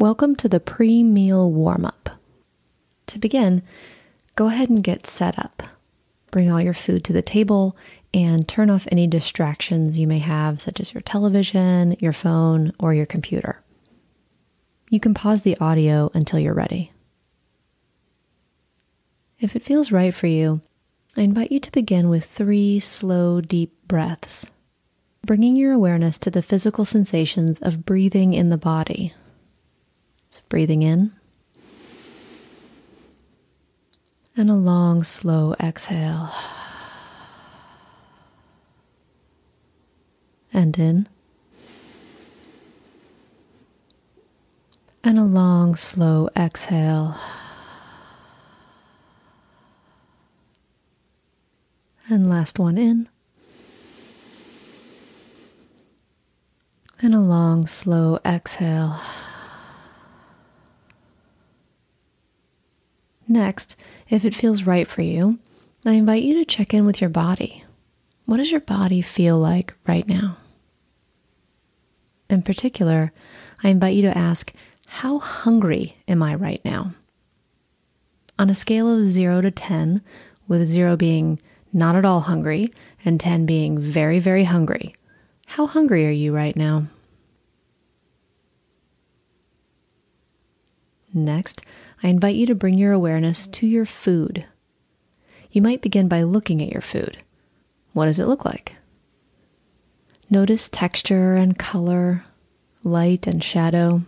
Welcome to the pre meal warm up. To begin, go ahead and get set up. Bring all your food to the table and turn off any distractions you may have, such as your television, your phone, or your computer. You can pause the audio until you're ready. If it feels right for you, I invite you to begin with three slow, deep breaths, bringing your awareness to the physical sensations of breathing in the body breathing in. And a long, slow exhale. And in. And a long, slow exhale. And last one in. And a long, slow exhale. Next, if it feels right for you, I invite you to check in with your body. What does your body feel like right now? In particular, I invite you to ask, How hungry am I right now? On a scale of 0 to 10, with 0 being not at all hungry and 10 being very, very hungry, how hungry are you right now? Next, I invite you to bring your awareness to your food. You might begin by looking at your food. What does it look like? Notice texture and color, light and shadow.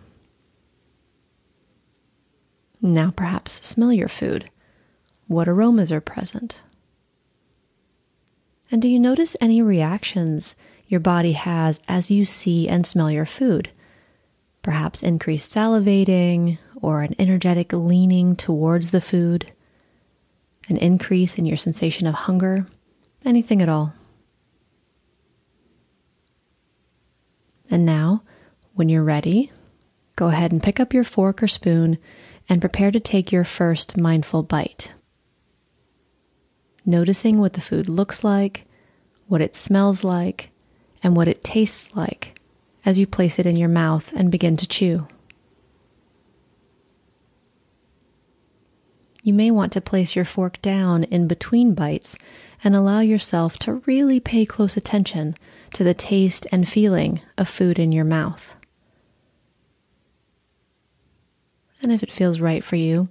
Now, perhaps smell your food. What aromas are present? And do you notice any reactions your body has as you see and smell your food? Perhaps increased salivating or an energetic leaning towards the food, an increase in your sensation of hunger, anything at all. And now, when you're ready, go ahead and pick up your fork or spoon and prepare to take your first mindful bite. Noticing what the food looks like, what it smells like, and what it tastes like as you place it in your mouth and begin to chew. You may want to place your fork down in between bites and allow yourself to really pay close attention to the taste and feeling of food in your mouth. And if it feels right for you,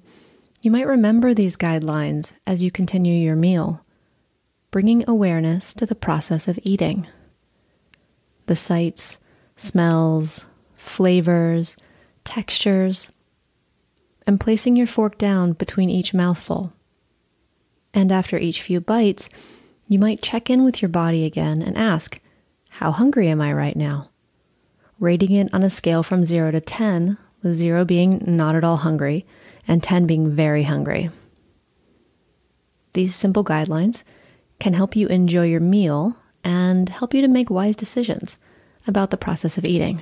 you might remember these guidelines as you continue your meal, bringing awareness to the process of eating. The sights, smells, flavors, textures, and placing your fork down between each mouthful. And after each few bites, you might check in with your body again and ask, How hungry am I right now? Rating it on a scale from 0 to 10, with 0 being not at all hungry and 10 being very hungry. These simple guidelines can help you enjoy your meal and help you to make wise decisions about the process of eating.